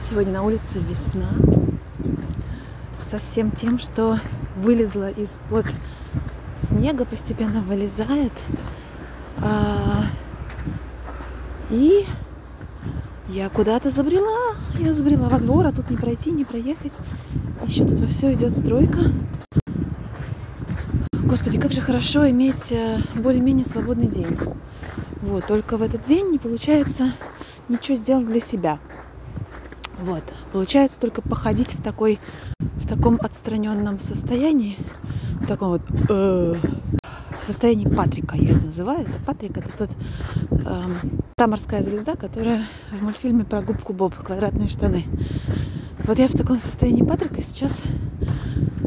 Сегодня на улице весна. Со всем тем, что вылезло из-под снега, постепенно вылезает. А, и я куда-то забрела. Я забрела во двор, а тут не пройти, не проехать. Еще тут во все идет стройка. Господи, как же хорошо иметь э, более-менее свободный день. Вот, только в этот день не получается ничего сделать для себя. Вот. Получается только походить в такой, в таком отстраненном состоянии, в таком вот э, состоянии Патрика я это называю. Это Патрик, это тот э, та морская звезда, которая в мультфильме про губку Боб, квадратные штаны. Вот я в таком состоянии Патрика сейчас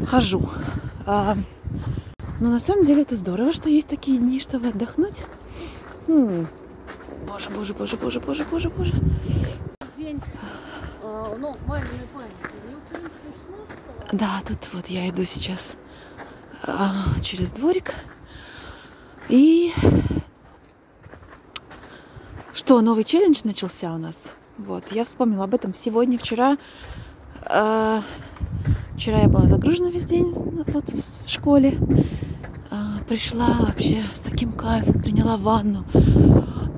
хожу. А, но на самом деле это здорово, что есть такие дни, чтобы отдохнуть. Хм. Боже, боже, боже, боже, боже, боже, боже. Ну, маминой памяти. Укрепишь Да, тут вот я иду сейчас а, через дворик. И что, новый челлендж начался у нас. Вот, я вспомнила об этом сегодня, вчера. Э, вчера я была загружена весь день вот, в школе. Э, пришла вообще с таким кайфом, приняла ванну.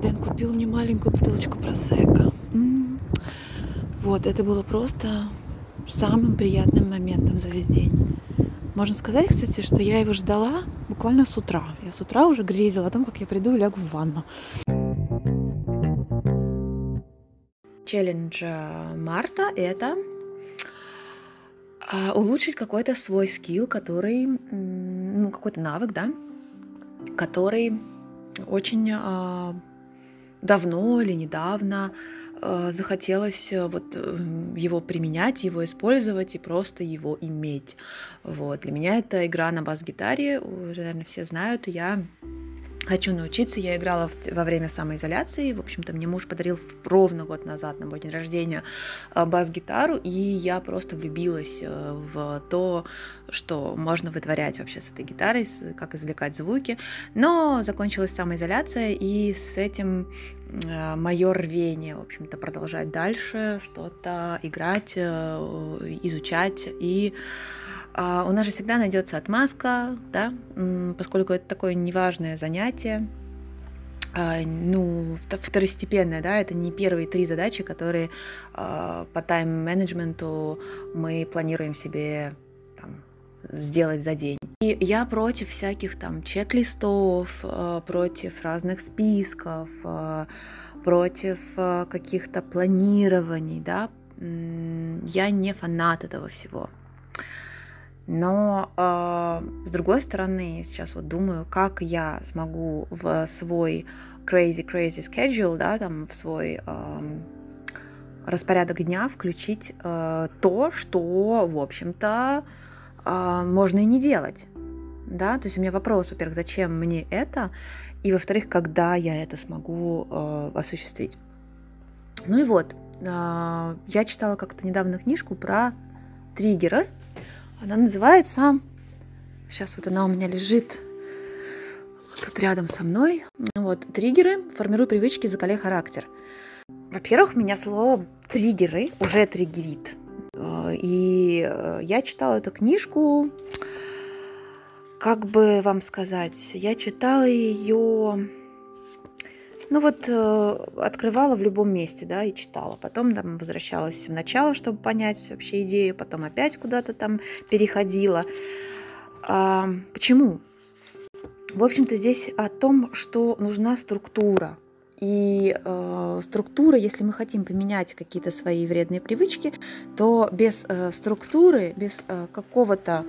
Дэн купил мне маленькую бутылочку просека. Вот, это было просто самым приятным моментом за весь день. Можно сказать, кстати, что я его ждала буквально с утра. Я с утра уже грезила о том, как я приду и лягу в ванну. Челлендж э, марта – это а, улучшить какой-то свой скилл, который, ну, какой-то навык, да, который очень а, давно или недавно захотелось э, вот э, его применять, его использовать и просто его иметь. Вот. Для меня это игра на бас-гитаре, уже, наверное, все знают, я Хочу научиться. Я играла в, во время самоизоляции. В общем-то, мне муж подарил ровно год назад на мой день рождения э, бас-гитару, и я просто влюбилась э, в то, что можно вытворять вообще с этой гитарой, как извлекать звуки. Но закончилась самоизоляция, и с этим э, мое рвение, в общем-то, продолжать дальше, что-то играть, изучать и а у нас же всегда найдется отмазка, да, поскольку это такое неважное занятие, а, ну, второстепенное, да, это не первые три задачи, которые а, по тайм-менеджменту мы планируем себе там, сделать за день. И я против всяких там чек-листов, а, против разных списков, против каких-то планирований, да, я не фанат этого всего. Но э, с другой стороны, сейчас вот думаю, как я смогу в свой crazy crazy schedule, да, там в свой э, распорядок дня включить э, то, что, в общем-то, э, можно и не делать. Да, то есть у меня вопрос, во-первых, зачем мне это, и во-вторых, когда я это смогу э, осуществить. Ну и вот, э, я читала как-то недавно книжку про триггеры, она называется... Сейчас вот она у меня лежит тут рядом со мной. Вот, триггеры. Формируй привычки, закаляй характер. Во-первых, меня слово триггеры уже триггерит. И э, я читала эту книжку, как бы вам сказать, я читала ее ну вот э, открывала в любом месте, да, и читала. Потом там возвращалась в начало, чтобы понять вообще идею, потом опять куда-то там переходила. А, почему? В общем-то, здесь о том, что нужна структура. И э, структура, если мы хотим поменять какие-то свои вредные привычки, то без э, структуры, без э, какого-то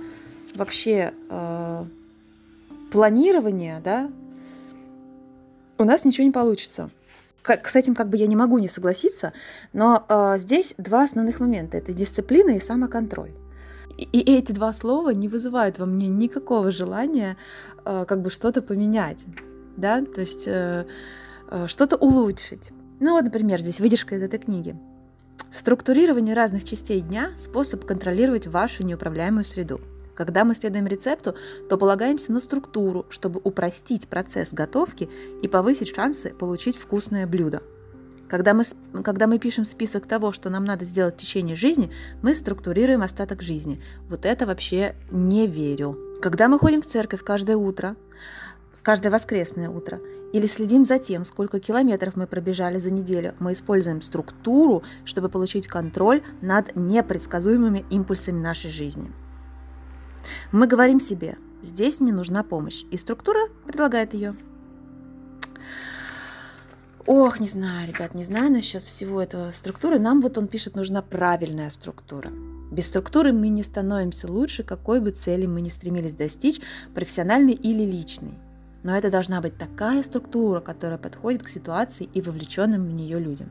вообще э, планирования, да, у нас ничего не получится. Как, с этим как бы я не могу не согласиться, но э, здесь два основных момента. Это дисциплина и самоконтроль. И, и эти два слова не вызывают во мне никакого желания э, как бы что-то поменять, да, то есть э, э, что-то улучшить. Ну вот, например, здесь выдержка из этой книги. Структурирование разных частей дня – способ контролировать вашу неуправляемую среду. Когда мы следуем рецепту, то полагаемся на структуру, чтобы упростить процесс готовки и повысить шансы получить вкусное блюдо. Когда мы, когда мы пишем список того, что нам надо сделать в течение жизни, мы структурируем остаток жизни. Вот это вообще не верю. Когда мы ходим в церковь каждое утро, каждое воскресное утро, или следим за тем, сколько километров мы пробежали за неделю, мы используем структуру, чтобы получить контроль над непредсказуемыми импульсами нашей жизни. Мы говорим себе, здесь мне нужна помощь, и структура предлагает ее. Ох, не знаю, ребят, не знаю насчет всего этого структуры. Нам вот он пишет, нужна правильная структура. Без структуры мы не становимся лучше, какой бы цели мы ни стремились достичь, профессиональной или личной. Но это должна быть такая структура, которая подходит к ситуации и вовлеченным в нее людям.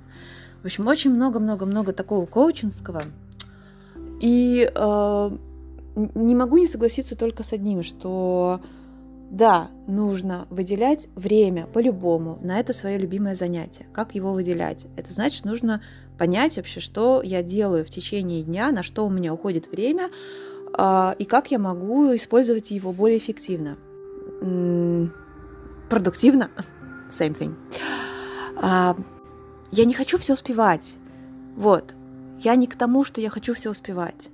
В общем, очень много-много-много такого коучинского. И э, не могу не согласиться только с одним, что да, нужно выделять время по-любому на это свое любимое занятие. Как его выделять? Это значит, нужно понять вообще, что я делаю в течение дня, на что у меня уходит время, э, и как я могу использовать его более эффективно продуктивно. Same thing. А, я не хочу все успевать. Вот. Я не к тому, что я хочу все успевать.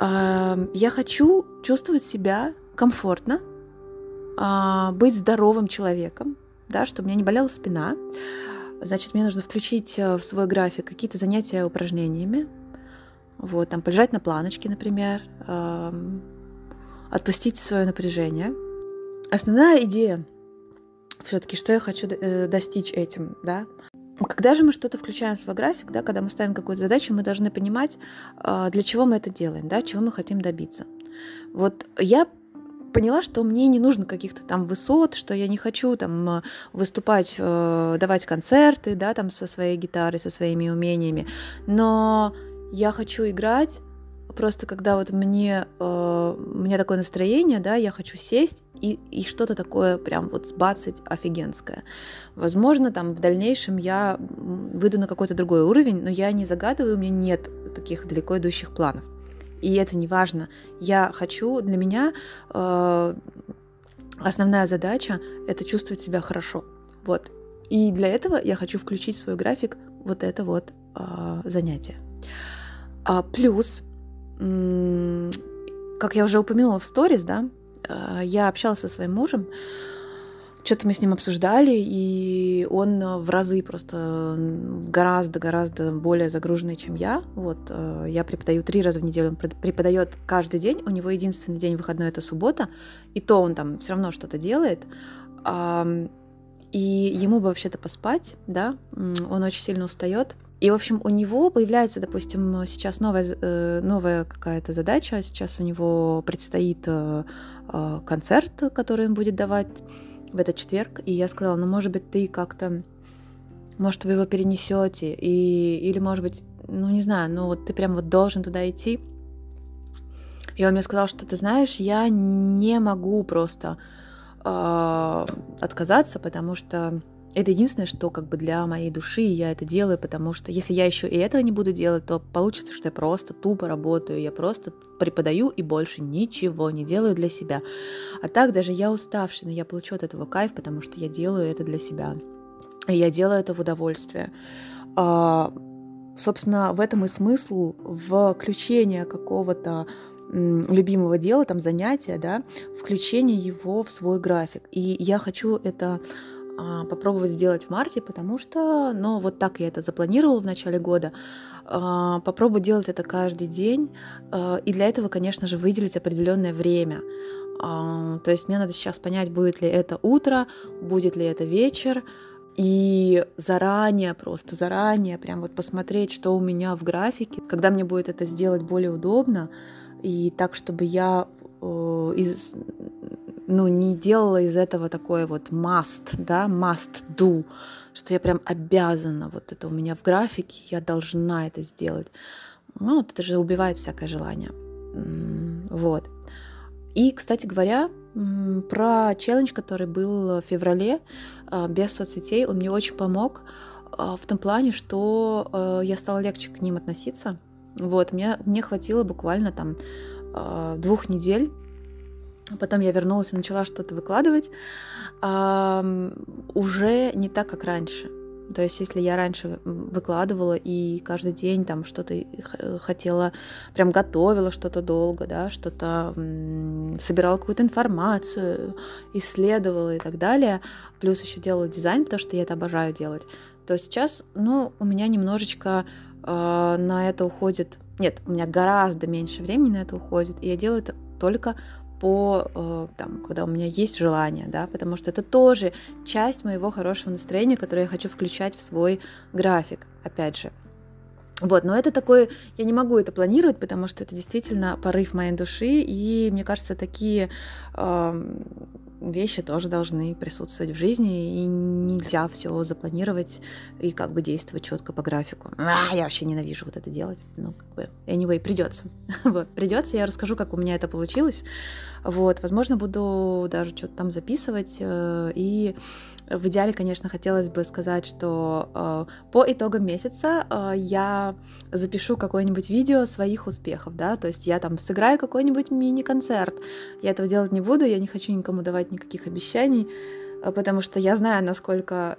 Я хочу чувствовать себя комфортно, а, быть здоровым человеком, да, чтобы у меня не болела спина. Значит, мне нужно включить э, в свой график какие-то занятия упражнениями. Вот, там полежать на планочке, например, отпустить свое напряжение. Основная идея все-таки, что я хочу э, достичь этим, да. Когда же мы что-то включаем в свой график, да, когда мы ставим какую-то задачу, мы должны понимать, а, для чего мы это делаем, да, чего мы хотим добиться. Вот я поняла, что мне не нужно каких-то там высот, что я не хочу там выступать, э, давать концерты, да, там со своей гитарой, со своими умениями, но я хочу играть Просто когда вот мне, э, у меня такое настроение, да, я хочу сесть и, и что-то такое прям вот сбацать офигенское. Возможно, там в дальнейшем я выйду на какой-то другой уровень, но я не загадываю, у меня нет таких далеко идущих планов. И это не важно. Я хочу, для меня э, основная задача — это чувствовать себя хорошо. Вот. И для этого я хочу включить в свой график вот это вот э, занятие. А, плюс как я уже упомянула в сторис, да, э, я общалась со своим мужем, что-то мы с ним обсуждали, и он в разы просто гораздо-гораздо более загруженный, чем я. Вот, э, я преподаю три раза в неделю, он преподает каждый день, у него единственный день выходной — это суббота, и то он там все равно что-то делает. И ему бы вообще-то поспать, да, он очень сильно устает, и, в общем, у него появляется, допустим, сейчас новая, э, новая какая-то задача. Сейчас у него предстоит э, э, концерт, который он будет давать в этот четверг. И я сказала, ну, может быть, ты как-то, может, вы его перенесете, и, или, может быть, ну, не знаю, ну, вот ты прям вот должен туда идти. И он мне сказал, что ты знаешь, я не могу просто отказаться, потому что это единственное, что как бы для моей души я это делаю, потому что если я еще и этого не буду делать, то получится, что я просто тупо работаю, я просто преподаю и больше ничего не делаю для себя. А так даже я уставший, но я получу от этого кайф, потому что я делаю это для себя. И я делаю это в удовольствие. А, собственно, в этом и смысл включения какого-то любимого дела, там занятия, да, включение его в свой график. И я хочу это попробовать сделать в марте, потому что, ну, вот так я это запланировала в начале года. А, попробовать делать это каждый день. А, и для этого, конечно же, выделить определенное время. То есть мне надо сейчас понять, будет ли это утро, будет ли это вечер, и заранее, просто заранее, прям вот посмотреть, что у меня в графике, когда мне будет это сделать более удобно, и так, чтобы я э, из, ну, не делала из этого такое вот must, да, must do, что я прям обязана, вот это у меня в графике, я должна это сделать. Ну, вот это же убивает всякое желание. Вот. И, кстати говоря, про челлендж, который был в феврале а, без соцсетей, он мне очень помог а, в том плане, что а, я стала легче к ним относиться. Вот, мне, мне хватило буквально там двух недель Потом я вернулась и начала что-то выкладывать. А, уже не так, как раньше. То есть, если я раньше выкладывала и каждый день там что-то хотела, прям готовила что-то долго, да, что-то собирала какую-то информацию, исследовала и так далее, плюс еще делала дизайн, потому что я это обожаю делать, то сейчас, ну, у меня немножечко э, на это уходит, нет, у меня гораздо меньше времени на это уходит, и я делаю это только по, э, там, когда у меня есть желание, да, потому что это тоже часть моего хорошего настроения, которое я хочу включать в свой график, опять же. Вот, но это такое, я не могу это планировать, потому что это действительно порыв моей души, и мне кажется, такие э, вещи тоже должны присутствовать в жизни, и нельзя все запланировать и как бы действовать четко по графику. А, я вообще ненавижу вот это делать. Ну, как бы, anyway, придется. вот, придется, я расскажу, как у меня это получилось. Вот, возможно, буду даже что-то там записывать. Э, и в идеале, конечно, хотелось бы сказать, что э, по итогам месяца э, я запишу какое-нибудь видео своих успехов, да, то есть я там сыграю какой-нибудь мини-концерт. Я этого делать не буду, я не хочу никому давать никаких обещаний, потому что я знаю, насколько,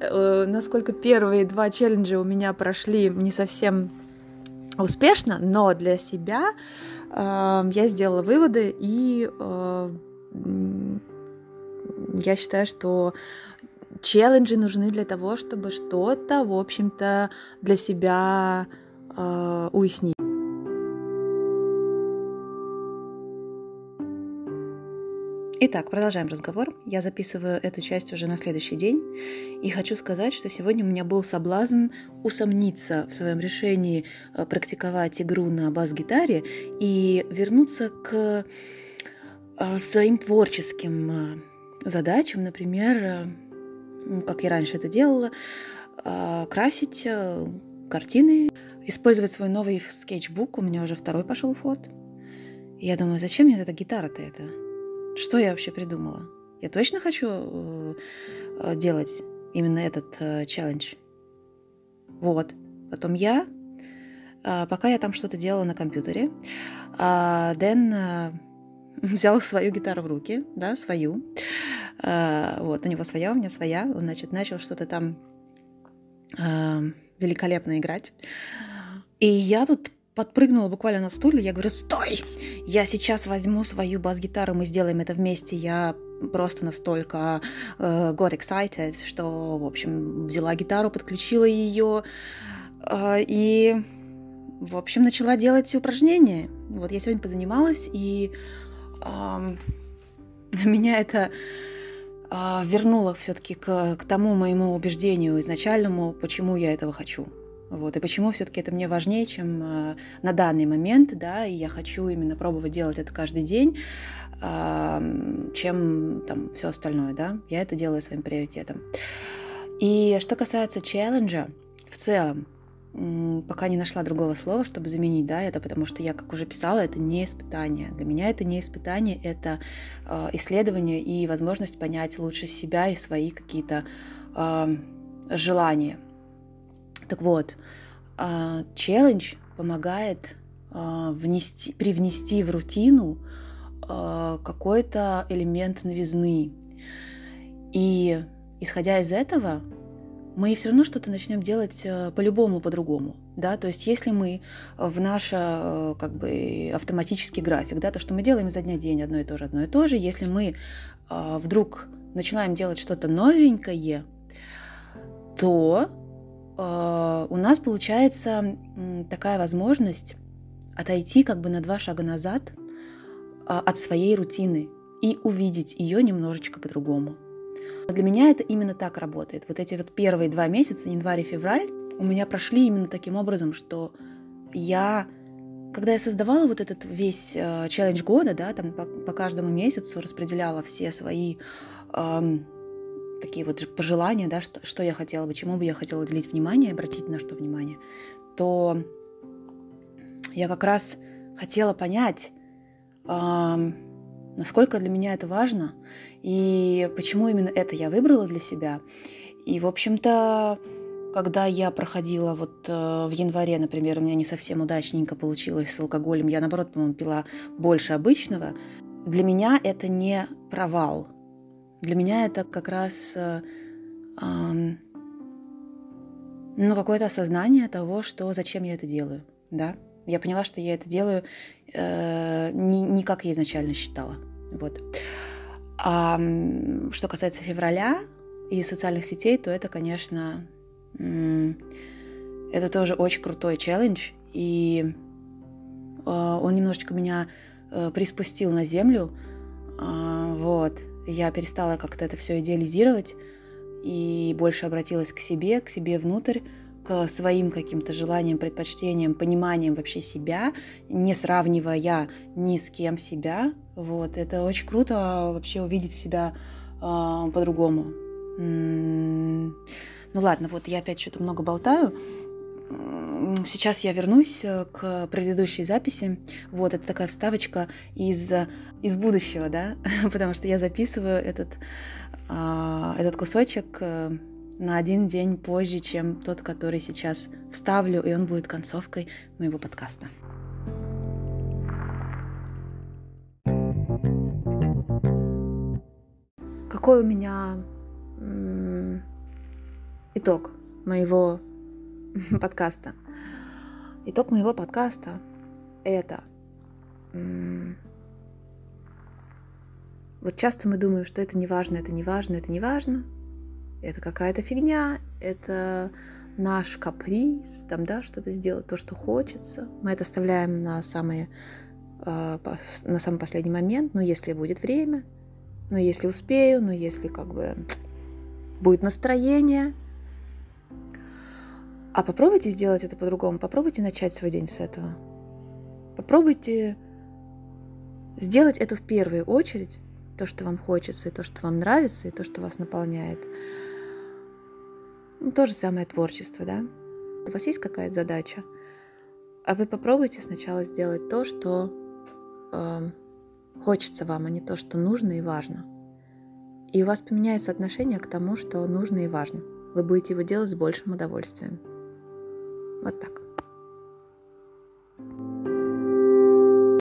насколько первые два челленджа у меня прошли не совсем успешно, но для себя я сделала выводы, и я считаю, что челленджи нужны для того, чтобы что-то, в общем-то, для себя э, уяснить. Итак, продолжаем разговор. Я записываю эту часть уже на следующий день. И хочу сказать, что сегодня у меня был соблазн усомниться в своем решении э, практиковать игру на бас-гитаре и вернуться к э, своим творческим э, задачам, например, как я раньше это делала, красить картины, использовать свой новый скетчбук. У меня уже второй пошел фот. Я думаю, зачем мне эта гитара-то это? Что я вообще придумала? Я точно хочу э, э, делать именно этот э, челлендж. Вот. Потом я, пока я там что-то делала на компьютере, Дэн взял свою гитару в руки, да, свою. Вот, у него своя, у меня своя. Он, значит, начал что-то там великолепно играть. И я тут подпрыгнула буквально на стуле, я говорю, стой, я сейчас возьму свою бас-гитару, мы сделаем это вместе, я просто настолько uh, got excited, что, в общем, взяла гитару, подключила ее uh, и, в общем, начала делать упражнения. Вот я сегодня позанималась, и uh, меня это uh, вернуло все-таки к, к тому моему убеждению изначальному, почему я этого хочу. Вот, и почему все-таки это мне важнее, чем э, на данный момент, да, и я хочу именно пробовать делать это каждый день, э, чем там все остальное, да, я это делаю своим приоритетом. И что касается челленджа, в целом, пока не нашла другого слова, чтобы заменить, да, это потому что я, как уже писала, это не испытание. Для меня это не испытание, это э, исследование и возможность понять лучше себя и свои какие-то э, желания. Так вот, а, челлендж помогает а, внести, привнести в рутину а, какой-то элемент новизны. И исходя из этого, мы все равно что-то начнем делать по-любому, по-другому. Да? То есть если мы в наш как бы, автоматический график, да, то, что мы делаем изо дня день одно и то же, одно и то же, если мы вдруг начинаем делать что-то новенькое, то у нас получается такая возможность отойти как бы на два шага назад а, от своей рутины и увидеть ее немножечко по-другому. Для меня это именно так работает. Вот эти вот первые два месяца, январь и февраль, у меня прошли именно таким образом, что я, когда я создавала вот этот весь э, челлендж года, да, там по, по каждому месяцу распределяла все свои э, такие вот пожелания, да, что, что я хотела бы, чему бы я хотела уделить внимание, обратить на что внимание, то я как раз хотела понять, насколько для меня это важно и почему именно это я выбрала для себя. И, в общем-то, когда я проходила вот э, в январе, например, у меня не совсем удачненько получилось с алкоголем, я, наоборот, по-моему, пила больше обычного, для меня это не провал, для меня это как раз э, ну, какое-то осознание того, что зачем я это делаю, да. Я поняла, что я это делаю э, не, не как я изначально считала. Вот. А что касается февраля и социальных сетей, то это, конечно, это тоже очень крутой челлендж, и э, он немножечко меня э, приспустил на землю. Э, вот. Я перестала как-то это все идеализировать и больше обратилась к себе, к себе внутрь, к своим каким-то желаниям, предпочтениям, пониманием вообще себя, не сравнивая ни с кем себя. Вот. Это очень круто вообще увидеть себя э, по-другому. Ну ладно, вот я опять что-то много болтаю. Сейчас я вернусь э, к предыдущей записи. Вот, это такая вставочка из, из будущего, да, потому что я записываю этот, а, этот кусочек э, на один день позже, чем тот, который сейчас вставлю, и он будет концовкой моего подкаста. Какой у меня итог моего подкаста? Итог моего подкаста — это... Вот часто мы думаем, что это не важно, это не важно, это не важно. Это какая-то фигня, это наш каприз, там, да, что-то сделать, то, что хочется. Мы это оставляем на, самые, э, на самый последний момент, но если будет время, но если успею, но если как бы будет настроение, а попробуйте сделать это по-другому. Попробуйте начать свой день с этого. Попробуйте сделать это в первую очередь, то, что вам хочется, и то, что вам нравится, и то, что вас наполняет. Ну, то же самое творчество, да? У вас есть какая-то задача, а вы попробуйте сначала сделать то, что э, хочется вам, а не то, что нужно и важно. И у вас поменяется отношение к тому, что нужно и важно. Вы будете его делать с большим удовольствием. Вот так.